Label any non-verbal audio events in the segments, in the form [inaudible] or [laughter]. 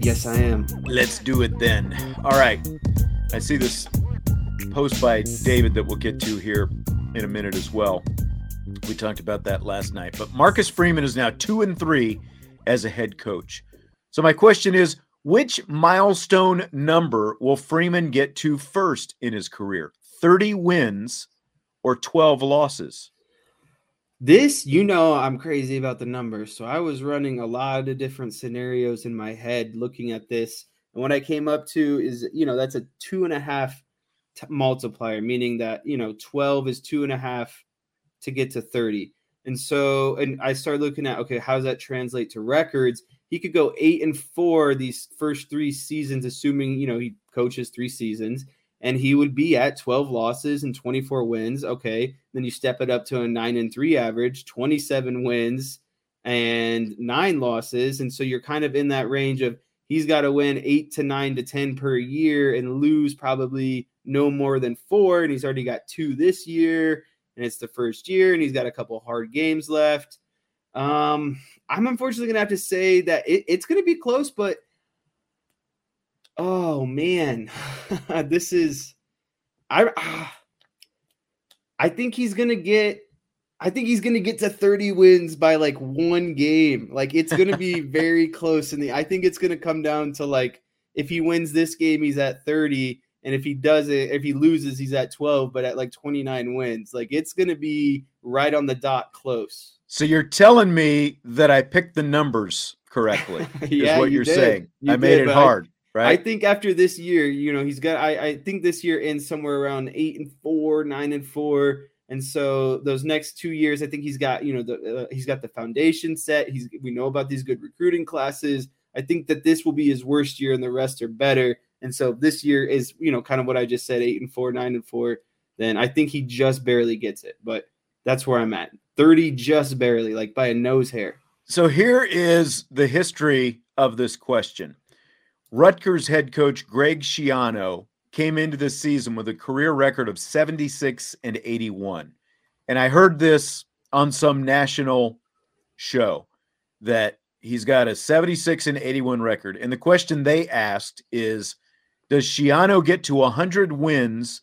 Yes, I am. Let's do it then. All right. I see this post by David that we'll get to here in a minute as well. We talked about that last night. But Marcus Freeman is now two and three as a head coach. So my question is which milestone number will Freeman get to first in his career? 30 wins or 12 losses? This, you know, I'm crazy about the numbers. So I was running a lot of different scenarios in my head looking at this. And what I came up to is, you know, that's a two and a half t- multiplier, meaning that, you know, 12 is two and a half to get to 30. And so, and I started looking at, okay, how does that translate to records? He could go eight and four these first three seasons, assuming, you know, he coaches three seasons and he would be at 12 losses and 24 wins. Okay. Then you step it up to a nine and three average, 27 wins and nine losses. And so you're kind of in that range of he's got to win eight to nine to 10 per year and lose probably no more than four. And he's already got two this year. And it's the first year, and he's got a couple hard games left. Um, I'm unfortunately gonna have to say that it, it's gonna be close, but Oh man, [laughs] this is I [sighs] I think he's gonna get I think he's gonna get to 30 wins by like one game. Like it's gonna be [laughs] very close in the I think it's gonna come down to like if he wins this game, he's at 30, and if he does it, if he loses, he's at 12, but at like 29 wins. Like it's gonna be right on the dot close. So you're telling me that I picked the numbers correctly, [laughs] yeah, is what you you're did. saying. You I made did, it but I- I think after this year, you know, he's got. I, I think this year ends somewhere around eight and four, nine and four, and so those next two years, I think he's got. You know, the uh, he's got the foundation set. He's we know about these good recruiting classes. I think that this will be his worst year, and the rest are better. And so this year is, you know, kind of what I just said, eight and four, nine and four. Then I think he just barely gets it, but that's where I'm at. Thirty, just barely, like by a nose hair. So here is the history of this question. Rutgers head coach Greg Schiano came into this season with a career record of 76 and 81. And I heard this on some national show that he's got a 76 and 81 record. And the question they asked is Does Schiano get to 100 wins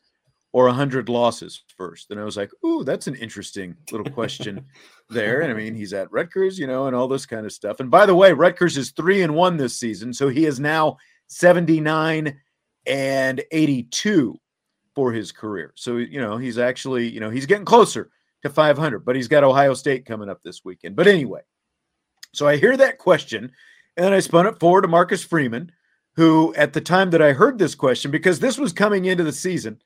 or 100 losses first? And I was like, Ooh, that's an interesting little question [laughs] there. And I mean, he's at Rutgers, you know, and all this kind of stuff. And by the way, Rutgers is three and one this season. So he is now 79 and 82 for his career. So, you know, he's actually, you know, he's getting closer to 500, but he's got Ohio State coming up this weekend. But anyway, so I hear that question and then I spun it forward to Marcus Freeman, who at the time that I heard this question, because this was coming into the season,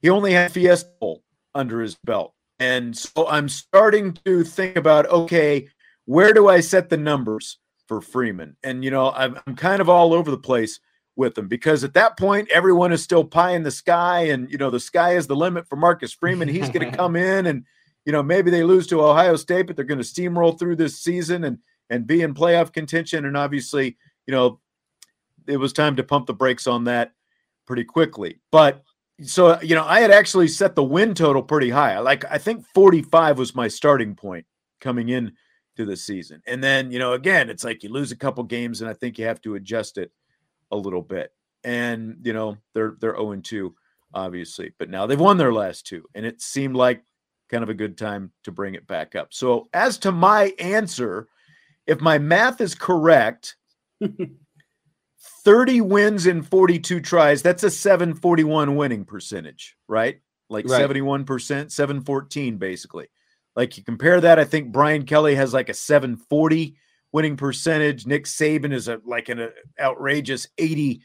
he only had Fiesta Bowl under his belt. And so I'm starting to think about okay, where do I set the numbers for Freeman? And, you know, I'm, I'm kind of all over the place with them because at that point, everyone is still pie in the sky. And, you know, the sky is the limit for Marcus Freeman. He's going [laughs] to come in and, you know, maybe they lose to Ohio State, but they're going to steamroll through this season and, and be in playoff contention. And obviously, you know, it was time to pump the brakes on that pretty quickly. But so you know, I had actually set the win total pretty high. Like I think 45 was my starting point coming in to the season. And then, you know, again, it's like you lose a couple games and I think you have to adjust it a little bit. And, you know, they're they're 0 and 2, obviously. But now they've won their last two. And it seemed like kind of a good time to bring it back up. So as to my answer, if my math is correct, [laughs] 30 wins in 42 tries, that's a 741 winning percentage, right? Like right. 71%, 714 basically. Like you compare that, I think Brian Kelly has like a 740 winning percentage. Nick Saban is a like an uh, outrageous 80%,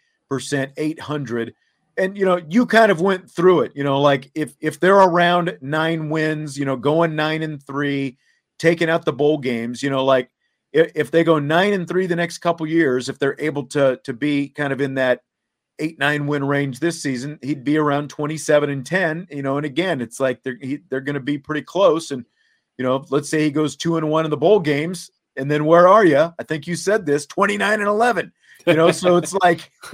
800. And you know, you kind of went through it, you know, like if if they're around 9 wins, you know, going 9 and 3, taking out the bowl games, you know, like if, they go 9 and 3 the next couple years, if they're able to to be kind of in that eight nine win range this season he'd be around 27 and 10 you know and again it's like they're he, they're going to be pretty close and you know, let's say he goes two and one in the bowl games, and then where are you? I think you said this 29 and 11. You know, so it's like [laughs]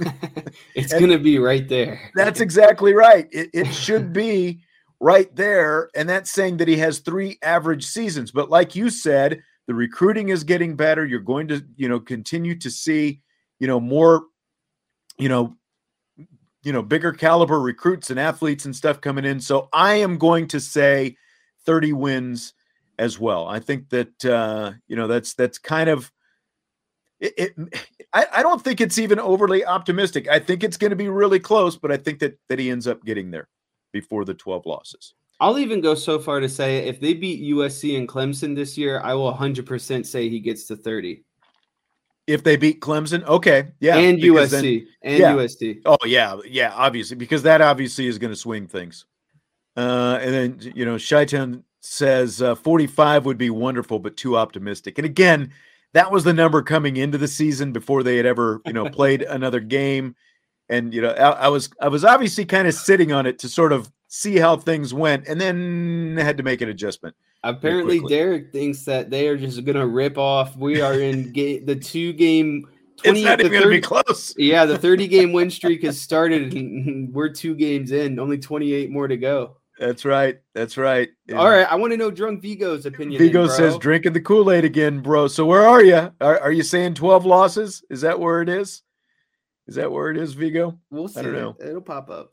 it's going to be right there. that's exactly right. It, it should be right there. And that's saying that he has three average seasons. But like you said, the recruiting is getting better. You're going to, you know, continue to see, you know, more, you know, you know, bigger caliber recruits and athletes and stuff coming in. So I am going to say 30 wins as well. I think that uh, you know that's that's kind of it. it I, I don't think it's even overly optimistic. I think it's going to be really close, but I think that that he ends up getting there before the twelve losses. I'll even go so far to say if they beat USC and Clemson this year, I will 100% say he gets to 30. If they beat Clemson, okay, yeah, and USC then, and yeah. USC. Oh yeah, yeah, obviously because that obviously is going to swing things. Uh, and then you know, Shaitan says uh, 45 would be wonderful, but too optimistic. And again, that was the number coming into the season before they had ever, you know, [laughs] played another game. And you know, I, I was I was obviously kind of sitting on it to sort of see how things went, and then had to make an adjustment. Apparently, Derek thinks that they are just going to rip off. We are in [laughs] ga- the two game. 20, it's not even going to be close. yeah, the 30 [laughs] game win streak has started. And [laughs] we're two games in, only 28 more to go. That's right. That's right. All right. I want to know Drunk Vigo's opinion. Vigo says drinking the Kool Aid again, bro. So where are you? Are, are, you saying 12 losses? Is that where it is? Is that where it is, Vigo? We'll see. I don't know. It'll pop up.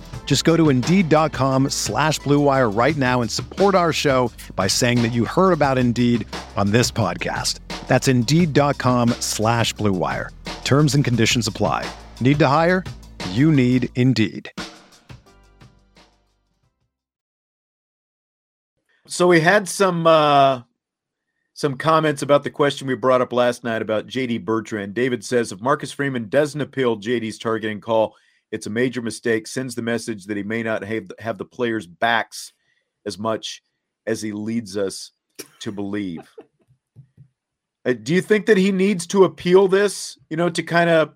Just go to Indeed.com slash BlueWire right now and support our show by saying that you heard about Indeed on this podcast. That's Indeed.com slash BlueWire. Terms and conditions apply. Need to hire? You need Indeed. So we had some uh, some comments about the question we brought up last night about JD Bertrand. David says if Marcus Freeman doesn't appeal JD's targeting call, it's a major mistake. Sends the message that he may not have have the players' backs as much as he leads us to believe. uh, do you think that he needs to appeal this? You know, to kind of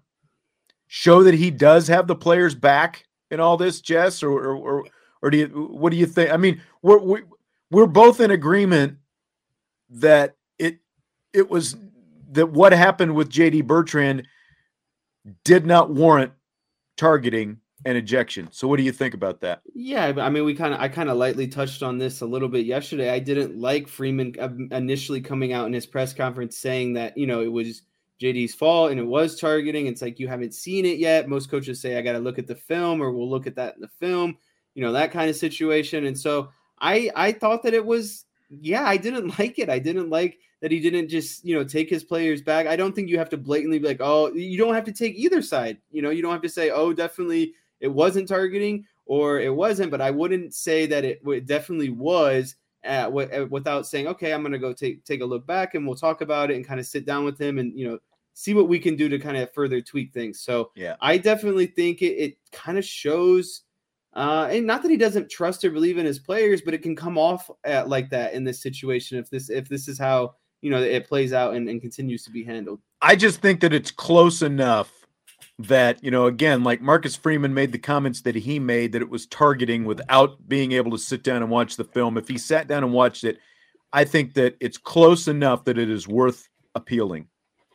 show that he does have the players' back in all this, Jess, or or or, or do you? What do you think? I mean, we're, we we're both in agreement that it it was that what happened with JD Bertrand did not warrant targeting and ejection. So what do you think about that? Yeah, I mean, we kind of I kind of lightly touched on this a little bit yesterday. I didn't like Freeman um, initially coming out in his press conference saying that you know it was JD's fault and it was targeting. It's like you haven't seen it yet. Most coaches say I got to look at the film or we'll look at that in the film. You know that kind of situation. And so I I thought that it was yeah, I didn't [laughs] like it. I didn't like that he didn't just, you know, take his players back. I don't think you have to blatantly be like, oh, you don't have to take either side. You know, you don't have to say, oh, definitely it wasn't targeting or it wasn't, but I wouldn't say that it, it definitely was at, without saying, okay, I'm going to go take, take a look back and we'll talk about it and kind of sit down with him and, you know, see what we can do to kind of further tweak things. So yeah, I definitely think it, it kind of shows uh, and not that he doesn't trust or believe in his players, but it can come off at, like that in this situation if this if this is how you know it plays out and, and continues to be handled. I just think that it's close enough that you know again like marcus freeman made the comments that he made that it was targeting without being able to sit down and watch the film if he sat down and watched it i think that it's close enough that it is worth appealing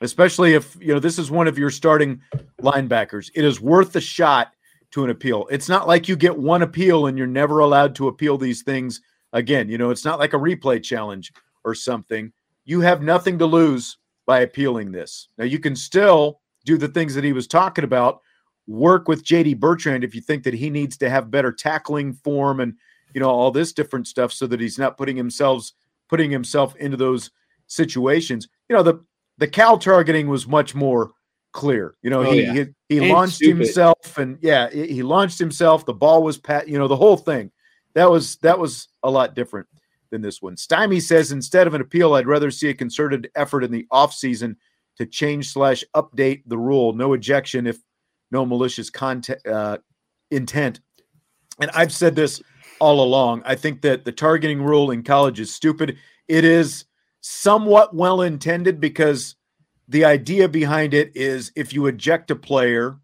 especially if you know this is one of your starting linebackers it is worth the shot to an appeal. It's not like you get one appeal and you're never allowed to appeal these things again. You know, it's not like a replay challenge or something. You have nothing to lose by appealing this. Now, you can still do the things that he was talking about, work with JD Bertrand if you think that he needs to have better tackling form and, you know, all this different stuff so that he's not putting himself putting himself into those situations. You know, the the Cal targeting was much more clear. You know, oh, he, yeah. he, he launched stupid. himself, and yeah, he launched himself. The ball was pat. You know, the whole thing. That was that was a lot different than this one. Stymie says instead of an appeal, I'd rather see a concerted effort in the offseason to change slash update the rule. No ejection if no malicious content uh, intent. And I've said this all along. I think that the targeting rule in college is stupid. It is somewhat well intended because the idea behind it is if you eject a player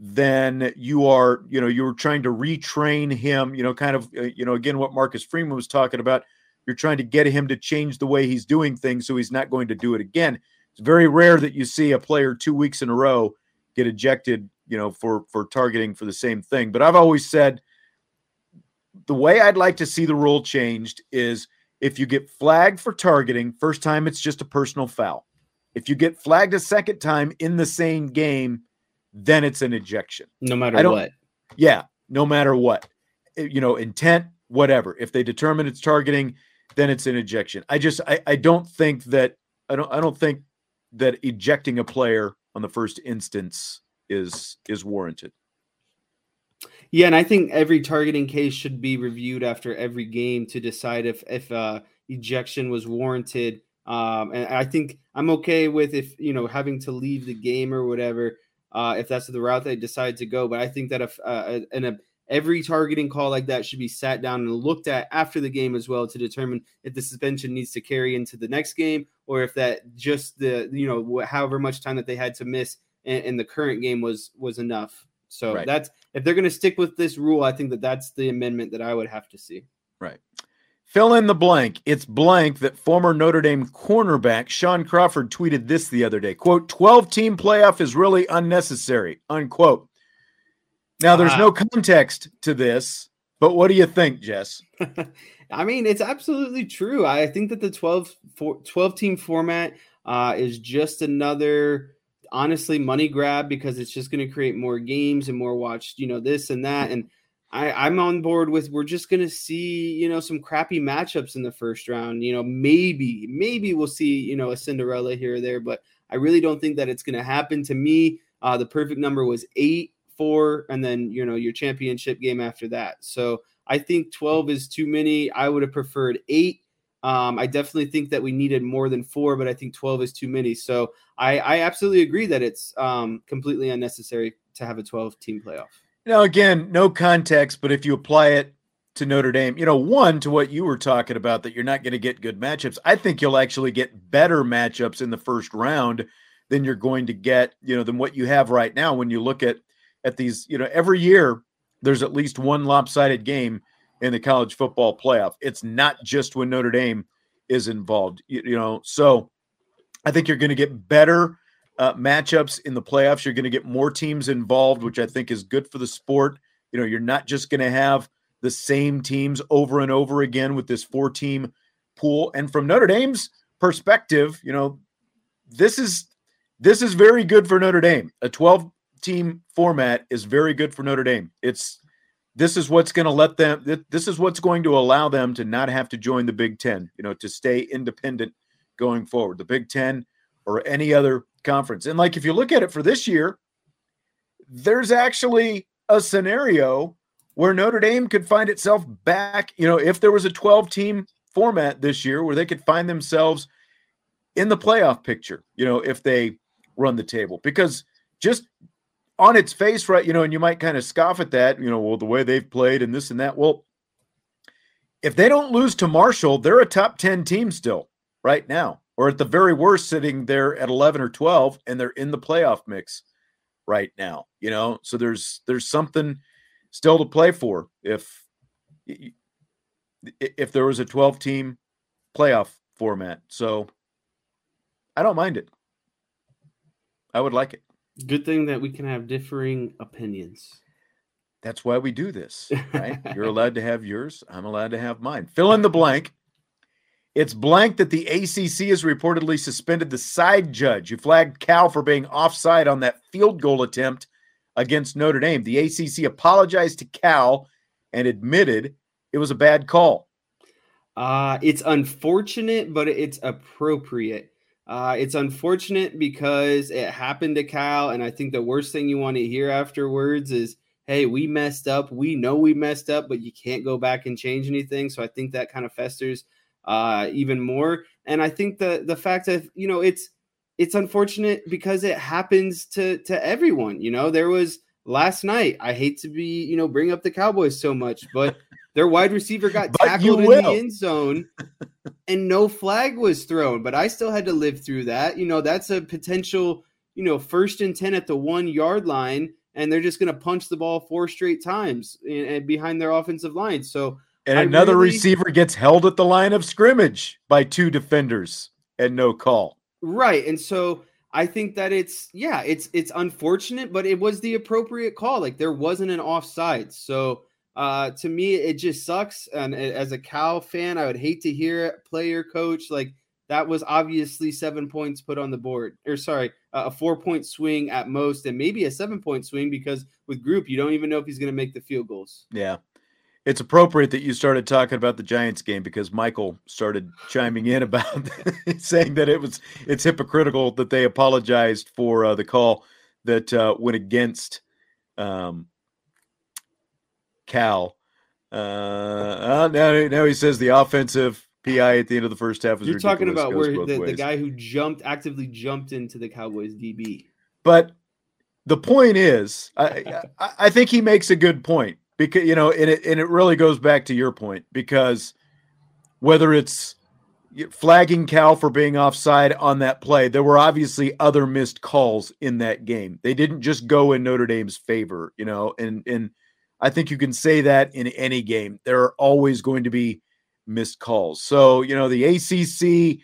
then you are you know you're trying to retrain him you know kind of uh, you know again what marcus freeman was talking about you're trying to get him to change the way he's doing things so he's not going to do it again. It's very rare that you see a player two weeks in a row get ejected you know for for targeting for the same thing. But i've always said the way i'd like to see the rule changed is if you get flagged for targeting first time it's just a personal foul if you get flagged a second time in the same game, then it's an ejection. No matter what. Yeah, no matter what. Eh, you know, intent, whatever. If they determine it's targeting, then it's an ejection. I just I, I don't think that I don't I don't think that ejecting a player on the first instance is is warranted. Yeah, and I think every targeting case should be reviewed after every game to decide if if uh, ejection was warranted um, and I think I'm okay with if you know having to leave the game or whatever, uh, if that's the route they decide to go. But I think that if uh, and a, every targeting call like that should be sat down and looked at after the game as well to determine if the suspension needs to carry into the next game or if that just the you know however much time that they had to miss in, in the current game was was enough. So right. that's if they're going to stick with this rule, I think that that's the amendment that I would have to see. Fill in the blank. It's blank that former Notre Dame cornerback Shaun Crawford tweeted this the other day. Quote, 12 team playoff is really unnecessary. Unquote. Now there's uh, no context to this, but what do you think, Jess? [laughs] I mean, it's absolutely true. I think that the 12, 12 team format uh, is just another honestly money grab because it's just going to create more games and more watched, you know, this and that. And I, I'm on board with we're just gonna see, you know, some crappy matchups in the first round. You know, maybe, maybe we'll see, you know, a Cinderella here or there, but I really don't think that it's gonna happen. To me, uh, the perfect number was eight, four, and then you know your championship game after that. So I think 12 is too many. I would have preferred eight. Um, I definitely think that we needed more than four, but I think 12 is too many. So I, I absolutely agree that it's um, completely unnecessary to have a 12 team playoff. Now, again, no context, but if you apply it to Notre Dame, you know, one to what you were talking about that you're not going to get good matchups. I think you'll actually get better matchups in the first round than you're going to get, you know, than what you have right now when you look at at these, you know, every year there's at least one lopsided game in the college football playoff. It's not just when Notre Dame is involved, you, you know. So I think you're going to get better uh, matchups in the playoffs. You're going to get more teams involved, which I think is good for the sport. You know, you're not just going to have the same teams over and over again with this four team pool. And from Notre Dame's perspective, you know, this is this is very good for Notre Dame. A 12 team format is very good for Notre Dame. It's this is what's going to let them this is what's going to allow them to not have to join the Big 10, you know, to stay independent going forward. The Big 10 or any other conference. And like if you look at it for this year, there's actually a scenario where Notre Dame could find itself back, you know, if there was a 12 team format this year where they could find themselves in the playoff picture, you know, if they run the table. Because just on its face, right, you know, and you might kind of scoff at that, you know, well, the way they've played and this and that. Well, if they don't lose to Marshall, they're a top 10 team still right now, or at the very worst, sitting there at 11 or 12, and they're in the playoff mix right now, you know, so there's there's something still to play for if if there was a 12 team playoff format. So I don't mind it. I would like it. Good thing that we can have differing opinions. That's why we do this, right? [laughs] You're allowed to have yours. I'm allowed to have mine. Fill in the blank. It's blank that the ACC has reportedly suspended the side judge who flagged Cal for being offside on that field goal attempt against Notre Dame. The ACC apologized to Cal and admitted it was a bad call. Uh, it's unfortunate, but it's appropriate. Uh, it's unfortunate because it happened to Cal, and I think the worst thing you want to hear afterwards is, "Hey, we messed up. We know we messed up, but you can't go back and change anything." So I think that kind of festers uh, even more. And I think the the fact that you know it's it's unfortunate because it happens to to everyone. You know, there was last night. I hate to be you know bring up the Cowboys so much, but their wide receiver got [laughs] tackled in the end zone and no flag was thrown, but I still had to live through that. You know, that's a potential, you know, first and 10 at the one yard line, and they're just going to punch the ball four straight times and, and behind their offensive line. So, and I another really, receiver gets held at the line of scrimmage by two defenders and no call. Right. And so I think that it's yeah, it's it's unfortunate, but it was the appropriate call. Like there wasn't an offside. So uh, to me, it just sucks. And as a Cal fan, I would hate to hear it. Player, coach, like that was obviously seven points put on the board, or sorry, uh, a four point swing at most, and maybe a seven point swing because with Grupe, you don't even know if he's going to make the field goals. Yeah. It's appropriate that you started talking about the Giants game because Michael started chiming in about [laughs] saying that it was it's hypocritical that they apologized for uh, the call that uh, went against um, Cal. Uh, uh, now, now he says the offensive PI at the end of the first half was. You're talking about where the, the guy who jumped actively jumped into the Cowboys DB. But the point is, I, I, I think he makes a good point because you know, and it and it really goes back to your point because whether it's flagging Cal for being offside on that play, there were obviously other missed calls in that game. They didn't just go in Notre Dame's favor, you know, and and I think you can say that in any game. There are always going to be missed calls. So, you know, the ACC,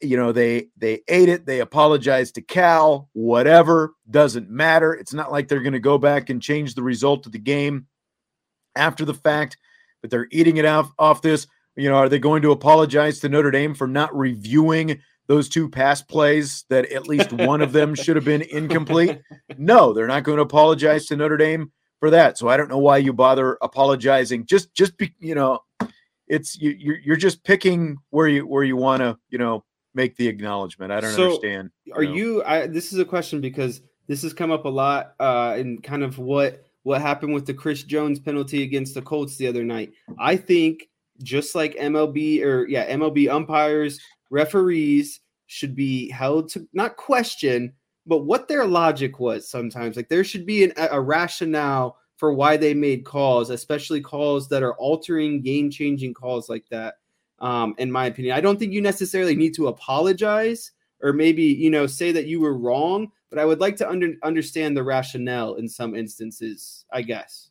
you know, they they ate it, they apologized to Cal, whatever, doesn't matter. It's not like they're going to go back and change the result of the game after the fact, but they're eating it off off this. You know, are they going to apologize to Notre Dame for not reviewing those two pass plays that at least [laughs] one of them should have been incomplete? No, they're not going to apologize to Notre Dame for that. So I don't know why you bother apologizing. Just just be, you know, it's you you're, you're just picking where you where you want to, you know, make the acknowledgement. I don't so understand. You are know. you I this is a question because this has come up a lot uh in kind of what what happened with the Chris Jones penalty against the Colts the other night. I think just like MLB or yeah, MLB umpires, referees should be held to not question, but what their logic was sometimes. Like there should be an, a rationale for why they made calls, especially calls that are altering, game changing calls like that. Um, in my opinion, I don't think you necessarily need to apologize or maybe you know say that you were wrong, but I would like to under, understand the rationale in some instances. I guess.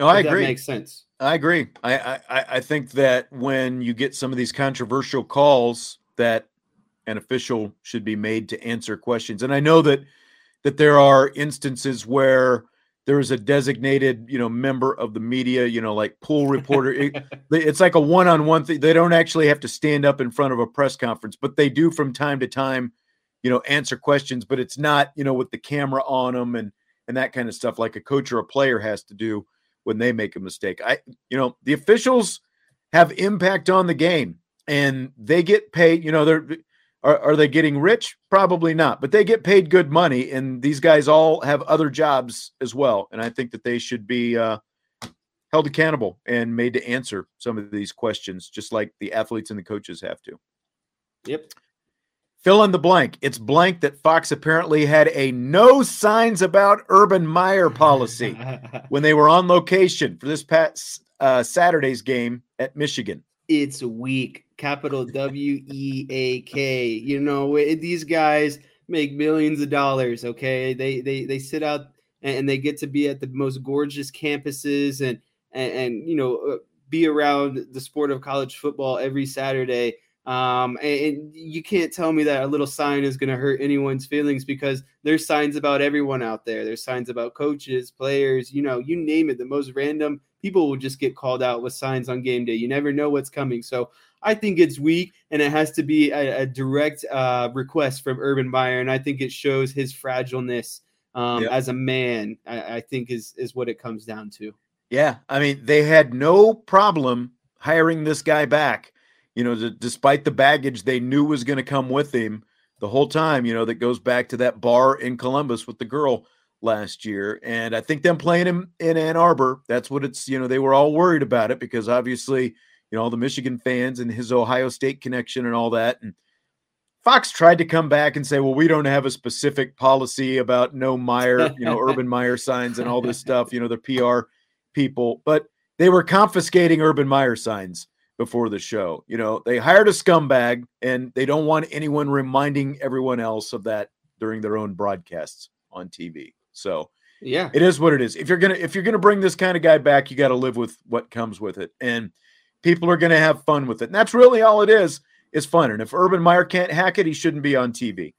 No, I agree. That makes sense. I agree. I, I I think that when you get some of these controversial calls, that an official should be made to answer questions. And I know that that there are instances where there is a designated, you know, member of the media, you know, like pool reporter. it, [laughs] it's like a one-on-one thing. They don't actually have to stand up in front of a press conference, but they do from time to time, you know, answer questions. But it's not, you know, with the camera on them and and that kind of stuff, like a coach or a player has to do when they make a mistake. I, you know, the officials have impact on the game and they get paid. You know, they're are, are they getting rich? Probably not, but they get paid good money, and these guys all have other jobs as well. And I think that they should be uh, held accountable and made to answer some of these questions, just like the athletes and the coaches have to. Yep. Fill in the blank. It's blank that Fox apparently had a no signs about Urban Meyer policy [laughs] when they were on location for this past uh, Saturday's game at Michigan. It's weak. Capital W E A K. You know, these guys make millions of dollars. Okay, they they they sit out and they get to be at the most gorgeous campuses and and, and you know uh, be around the sport of college football every Saturday. Um, and, you can't tell me that a little sign is going to hurt anyone's feelings because there's signs about everyone out there. There's signs about coaches, players, you know, you name it. The most random people will just get called out with signs on game day. You never know what's coming. So I think it's weak, and it has to be a, a direct uh, request from Urban Meyer, and I think it shows his fragileness um, as a man. I, I think is is what it comes down to. Yeah, I mean they had no problem hiring this guy back. You know, despite the baggage they knew was going to come with him the whole time. You know, that goes back to that bar in Columbus with the girl last year. And I think them playing him in Ann Arbor, that's what it's, you know, they were all worried about it because obviously, you know, all the Michigan fans and his Ohio State connection and all that. And Fox tried to come back and say, well, we don't have a specific policy about no Meyer, you know, Urban [laughs] Meyer signs and all this stuff, you know, the PR people, but they were confiscating Urban Meyer signs before the show. You know, they hired a scumbag and they don't want anyone reminding everyone else of that during their own broadcasts on TV. So yeah, it is what it is. If you're gonna if you're gonna bring this kind of guy back, you got to live with what comes with it, and people are gonna have fun with it. And that's really all it is. Is fun. And if Urban Meyer can't hack it, he shouldn't be on TV.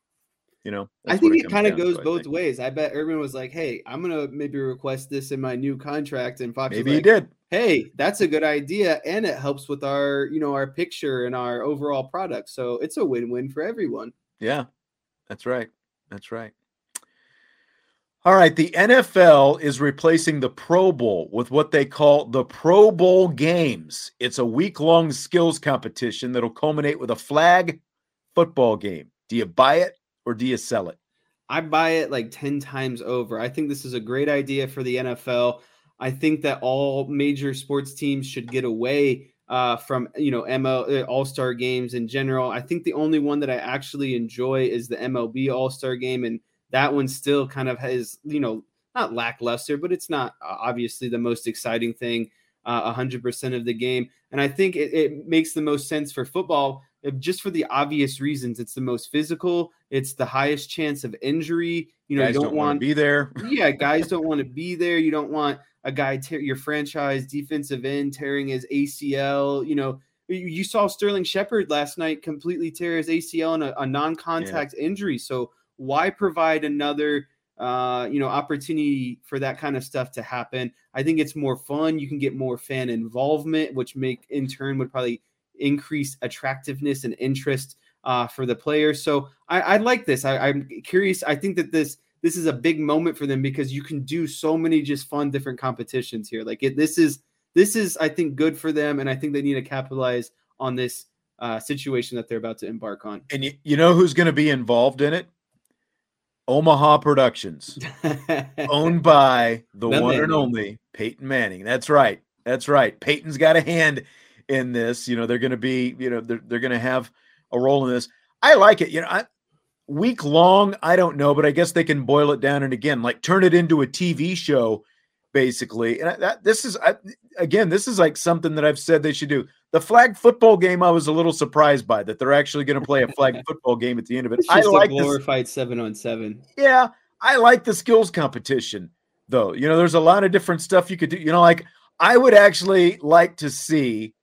You know, I think it, it kind of goes to, both ways. I bet Urban was like, "Hey, I'm gonna maybe request this in my new contract," and Fox maybe like, he did. Hey, that's a good idea, and it helps with our, you know, our picture and our overall product. So it's a win-win for everyone. Yeah, that's right. That's right. All right, the NFL is replacing the Pro Bowl with what they call the Pro Bowl Games. It's a week long skills competition that'll culminate with a flag football game. Do you buy it or do you sell it? I buy it like 10 times over. I think this is a great idea for the NFL. I think that all major sports teams should get away uh, from you know ML uh, All Star games in general. I think the only one that I actually enjoy is the MLB All Star game, and that one still kind of has, you know, not lackluster, but it's not uh, obviously the most exciting thing uh, 100% of the game. And I think it, it makes the most sense for football just for the obvious reasons. It's the most physical, it's the highest chance of injury. You know, guys you don't, don't want to be there. yeah, guys don't want to [laughs] be there. You don't want a guy, tear your franchise defensive end tearing his ACL. You know, you saw Sterling Shepard last night completely tear his ACL in a, a non contact yeah. injury. So, why provide another uh, you know opportunity for that kind of stuff to happen? I think it's more fun. You can get more fan involvement, which make in turn would probably increase attractiveness and interest uh, for the players. So I, I like this. I, I'm curious. I think that this this is a big moment for them because you can do so many just fun different competitions here. Like it, this is this is I think good for them, and I think they need to capitalize on this uh, situation that they're about to embark on. And you, you know who's going to be involved in it? Omaha Productions, [laughs] owned by the one and only Peyton Manning. That's right. That's right. Peyton's got a hand in this. You know, they're going to be, you know, they're, they're going to have a role in this. I like it. You know, I, week long, I don't know, but I guess they can boil it down and again, like turn it into a TV show, basically. And that this is, I, again, this is like something that I've said they should do. The flag football game, I was a little surprised by that they're actually going to play a flag [laughs] football game at the end of it. I like a glorified this. seven on seven. Yeah, I like the skills competition though. You know, there's a lot of different stuff you could do. You know, like I would actually like to see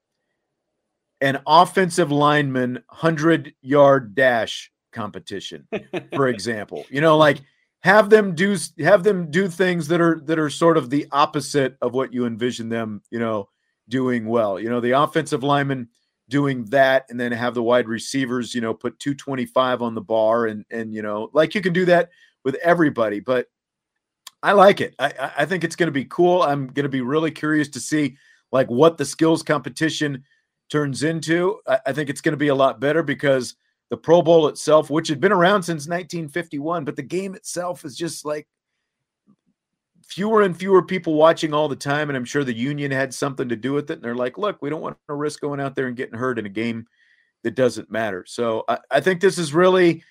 an offensive lineman hundred yard dash competition, for [laughs] example. You know, like have them do have them do things that are that are sort of the opposite of what you envision them. You know doing well. You know, the offensive lineman doing that and then have the wide receivers, you know, put 225 on the bar and and you know, like you can do that with everybody, but I like it. I, I think it's going to be cool. I'm going to be really curious to see like what the skills competition turns into. I, I think it's going to be a lot better because the Pro Bowl itself, which had been around since 1951, but the game itself is just like fewer and fewer people watching all the time. And I'm sure the union had something to do with it. And they're like, look, we don't want to risk going out there and getting hurt in a game that doesn't matter. So I, I think this is really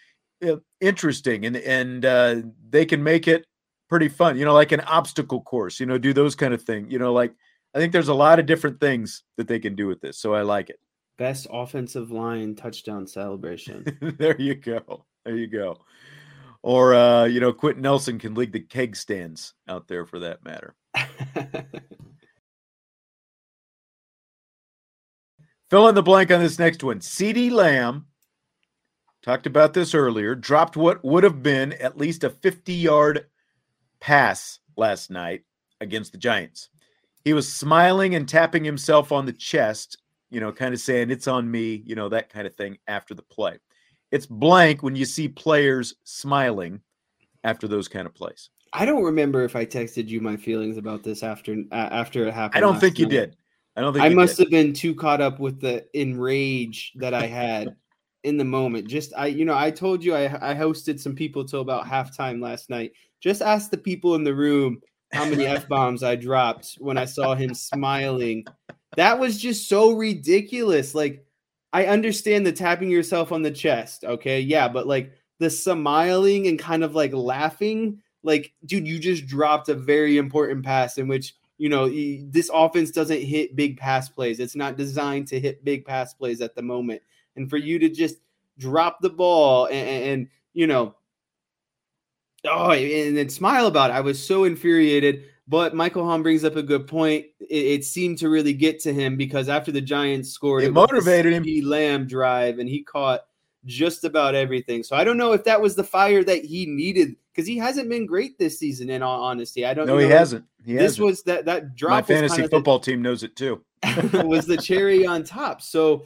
uh, interesting and, and uh, they can make it pretty fun, you know, like an obstacle course, you know, do those kind of things, you know, like I think there's a lot of different things that they can do with this. So I like it. Best offensive line touchdown celebration. [laughs] there you go. There you go. Or uh, you know, Quenton Nelson can lead the keg stands out there for that matter. [laughs] Fill in the blank on this next one. CeeDee Lamb talked about this earlier, dropped what would have been at least a 50 yard pass last night against the Giants. He was smiling and tapping himself on the chest, you know, kind of saying, It's on me, you know, that kind of thing after the play. It's blank when you see players smiling after those kind of plays. I don't remember if I texted you my feelings about this after uh, after it happened. I don't think night. you did. I don't think I must did. have been too caught up with the enrage that I had [laughs] in the moment. Just I, you know, I told you I, I hosted some people till about halftime last night. Just ask the people in the room how many f bombs I dropped when I saw him smiling. That was just so ridiculous. Like I understand the tapping yourself on the chest, okay, yeah, but like the smiling and kind of like laughing, like, dude, you just dropped a very important pass in which you know, this offense doesn't hit big pass plays. It's not designed to hit big pass plays at the moment. And for you to just drop the ball and, and you know, oh, and then smile about it. I was so infuriated. But Michael Hahn brings up a good point. It, it, seemed to really get to him because after the Giants scored, it, it motivated him. He Lamb drive, and he caught just about everything. So I don't know if that was the fire that he needed because he hasn't been great this season. In all honesty, I don't. No, know. he hasn't. He this hasn't. was that that drop. My fantasy football the, team knows it too. [laughs] was the cherry on top. So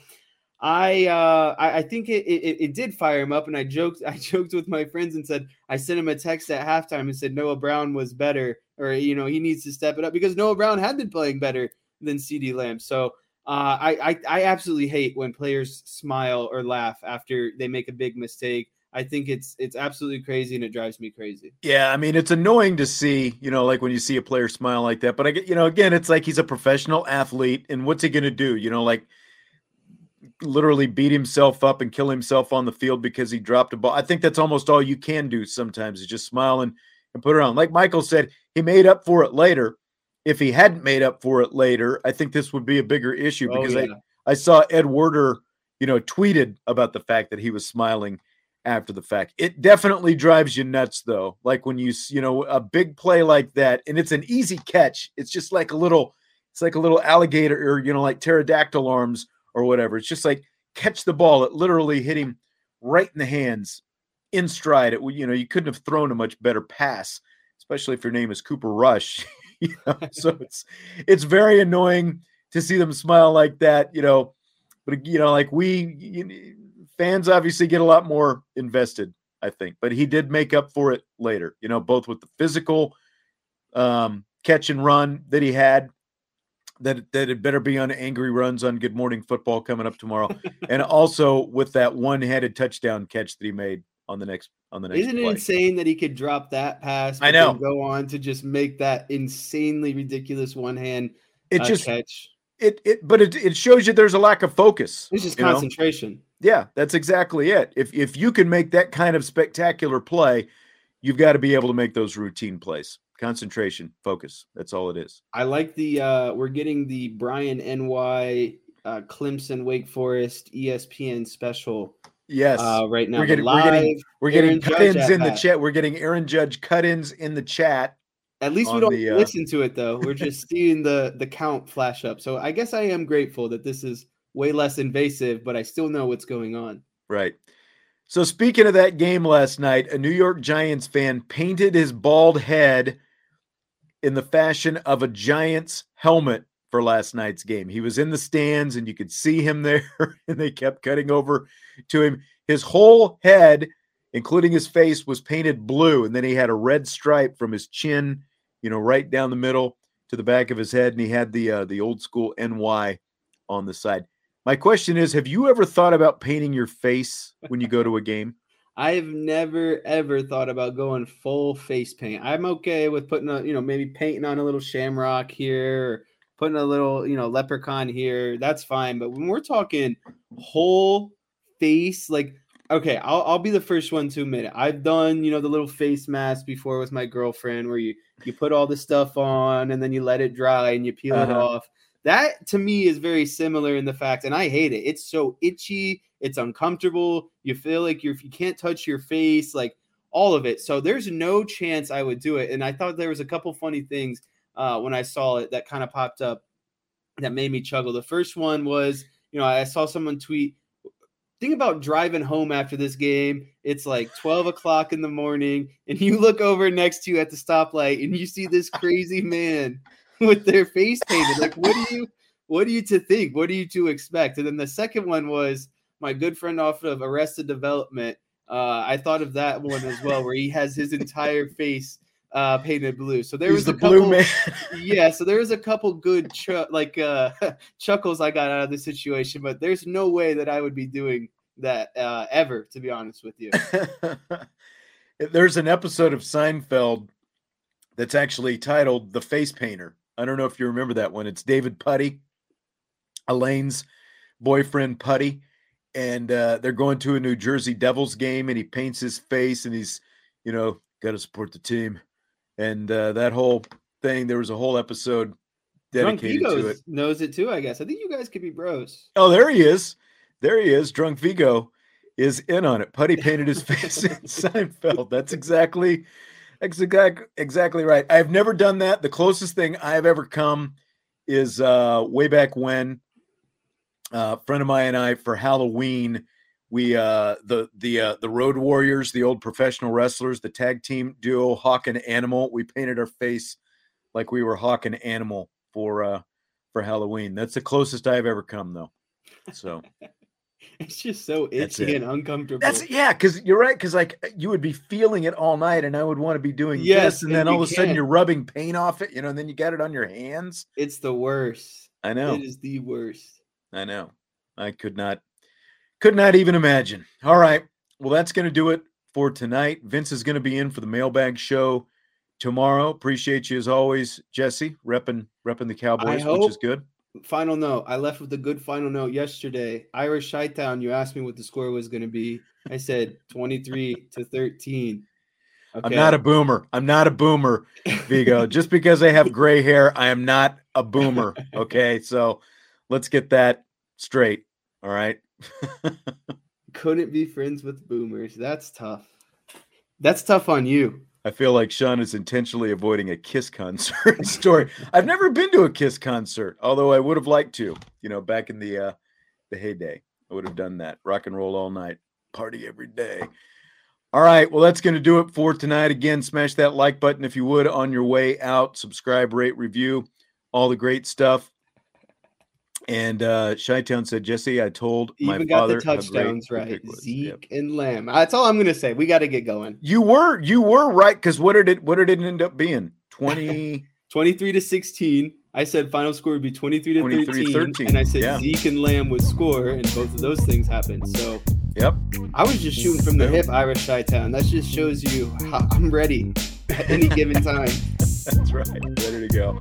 I uh I, I think it, it, it did fire him up, and I joked [laughs] I joked with my friends and said I sent him a text at halftime and said Noah Brown was better, or you know he needs to step it up because Noah Brown had been playing better than CeeDee Lamb. So uh, I, I I absolutely hate when players smile or laugh after they make a big mistake. I think it's it's absolutely crazy and it drives me crazy. Yeah, I mean it's annoying to see, you know, like when you see a player smile like that. But I get, you know, again, it's like he's a professional athlete, and what's he going to do? You know, like literally beat himself up and kill himself on the field because he dropped a ball. I think that's almost all you can do sometimes is just smile and, and put it on. Like Michael said, he made up for it later. If he hadn't made up for it later, I think this would be a bigger issue oh, because oh, yeah. I, I saw Ed Werder, you know, tweeted about the fact that he was smiling after the fact. It definitely drives you nuts though. Like when you, you know, a big play like that and it's an easy catch. It's just like a little, it's like a little alligator or, you know, like pterodactyl arms or whatever. It's just like catch the ball. It literally hit him right in the hands in stride. It, you know, you couldn't have thrown a much better pass, especially if your name is Cooper Rush. [laughs] you know, [laughs] so it's it's very annoying to see them smile like that. You know, but you know, like we you, fans obviously get a lot more invested. I think, but he did make up for it later. You know, both with the physical um, catch and run that he had, that that it better be on angry runs on Good Morning Football coming up tomorrow, and also with that one-handed touchdown catch that he made on the next on the next. Isn't play. it insane that he could drop that pass? I know. Go on to just make that insanely ridiculous one-hand. It uh, just catch. It it but it it shows you there's a lack of focus. It's just concentration. Know? Yeah, that's exactly it. If if you can make that kind of spectacular play, you've got to be able to make those routine plays concentration, focus. That's all it is. I like the uh we're getting the Brian NY uh Clemson Wake Forest ESPN special. Yes. Uh, right now we're getting we're getting we're getting cut-ins in the chat. We're getting Aaron Judge cut-ins in the chat. At least we don't the, uh... listen to it though. We're just seeing the the count flash up. So I guess I am grateful that this is way less invasive, but I still know what's going on. Right. So speaking of that game last night, a New York Giants fan painted his bald head in the fashion of a Giants helmet for last night's game. He was in the stands and you could see him there, [laughs] and they kept cutting over to him. His whole head including his face, was painted blue, and then he had a red stripe from his chin, you know, right down the middle to the back of his head, and he had the uh, the old school NY on the side. My question is, have you ever thought about painting your face when you go to a game? [laughs] I've never ever thought about going full face paint. I'm okay with putting a, you know, maybe painting on a little shamrock here, or putting a little, you know, leprechaun here. That's fine. But when we're talking whole face, like, okay, I'll, I'll be the first one to admit it. I've done, you know, the little face mask before with my girlfriend where you you put all the stuff on and then you let it dry and you peel uh-huh. it off. That to me is very similar in the fact, and I hate it. It's so itchy it's uncomfortable. You feel like you're you can't touch your face, like all of it. So there's no chance I would do it. And I thought there was a couple funny things uh, when I saw it that kind of popped up that made me chuckle. The first one was, you know, I saw someone tweet. Think about driving home after this game. It's like 12 o'clock in the morning, and you look over next to you at the stoplight and you see this crazy man [laughs] with their face painted. Like, what do you what do you to think? What do you to expect? And then the second one was my good friend off of Arrested Development. Uh, I thought of that one as well, where he has his entire face uh, painted blue. So there He's was the a couple, blue man. [laughs] yeah. So there was a couple good ch- like uh, [laughs] chuckles I got out of the situation, but there's no way that I would be doing that uh, ever, to be honest with you. There's an episode of Seinfeld that's actually titled "The Face Painter." I don't know if you remember that one. It's David Puddy, Elaine's boyfriend Puddy, and uh, they're going to a New Jersey Devils game, and he paints his face, and he's, you know, got to support the team, and uh, that whole thing. There was a whole episode dedicated Drunk to it. Knows it too, I guess. I think you guys could be bros. Oh, there he is. There he is. Drunk Vigo is in on it. Puddy painted his [laughs] face in Seinfeld. That's exactly, exactly exactly right. I've never done that. The closest thing I've ever come is uh, way back when uh, a friend of mine and I for Halloween. We uh, the the uh, the Road Warriors, the old professional wrestlers, the tag team duo Hawk and Animal. We painted our face like we were Hawk and Animal for uh, for Halloween. That's the closest I've ever come, though. So it's just so itchy and uncomfortable. That's yeah, because you're right. Because like you would be feeling it all night, and I would want to be doing yes, this, and, and then all of a sudden you're rubbing paint off it, you know, and then you got it on your hands. It's the worst. I know. It is the worst. I know. I could not could not even imagine. All right. Well, that's going to do it for tonight. Vince is going to be in for the mailbag show tomorrow. Appreciate you as always, Jesse, repping repping the Cowboys, which is good. Final note. I left with a good final note yesterday. Irish Chi-Town, you asked me what the score was going to be. I said 23 to 13. Okay. I'm not a boomer. I'm not a boomer, Vigo. [laughs] Just because I have gray hair, I am not a boomer. Okay. So let's get that straight. All right. [laughs] Couldn't be friends with boomers. That's tough. That's tough on you. I feel like Shaun is intentionally avoiding a Kiss concert [laughs] story. I've never been to a Kiss concert, although I would have liked to. You know, back in the uh, the heyday, I would have done that. Rock and roll all night, party every day. All right, well, that's going to do it for tonight. Again, smash that like button if you would on your way out. Subscribe, rate, review, all the great stuff. And uh Chi-Town said, Jesse, I told Even my got father the touchdowns right. Zeke yep. and Lamb. That's all I'm gonna say. We got to get going. You were you were right because what did it what did it end up being? 20 [laughs] 23 to 16. I said final score would be 23 to 23, 13, 13, And I said yeah. Zeke and Lamb would score, and both of those things happened. So Yep. I was just shooting from the hip, Irish Chi-Town. That just shows you I'm ready at any given [laughs] time. That's right. Ready to go.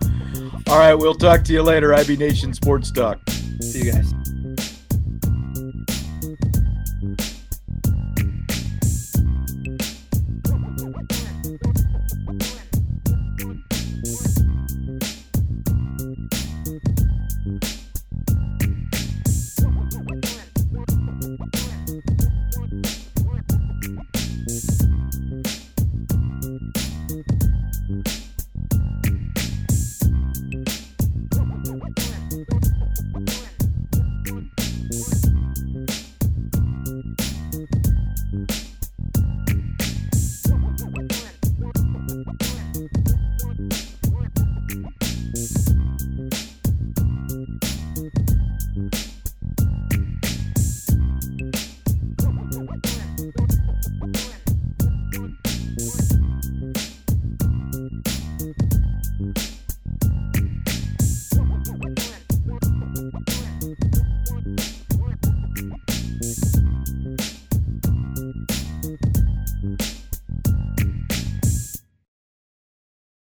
All right, we'll talk to you later. IB Nation Sports Talk. See you guys.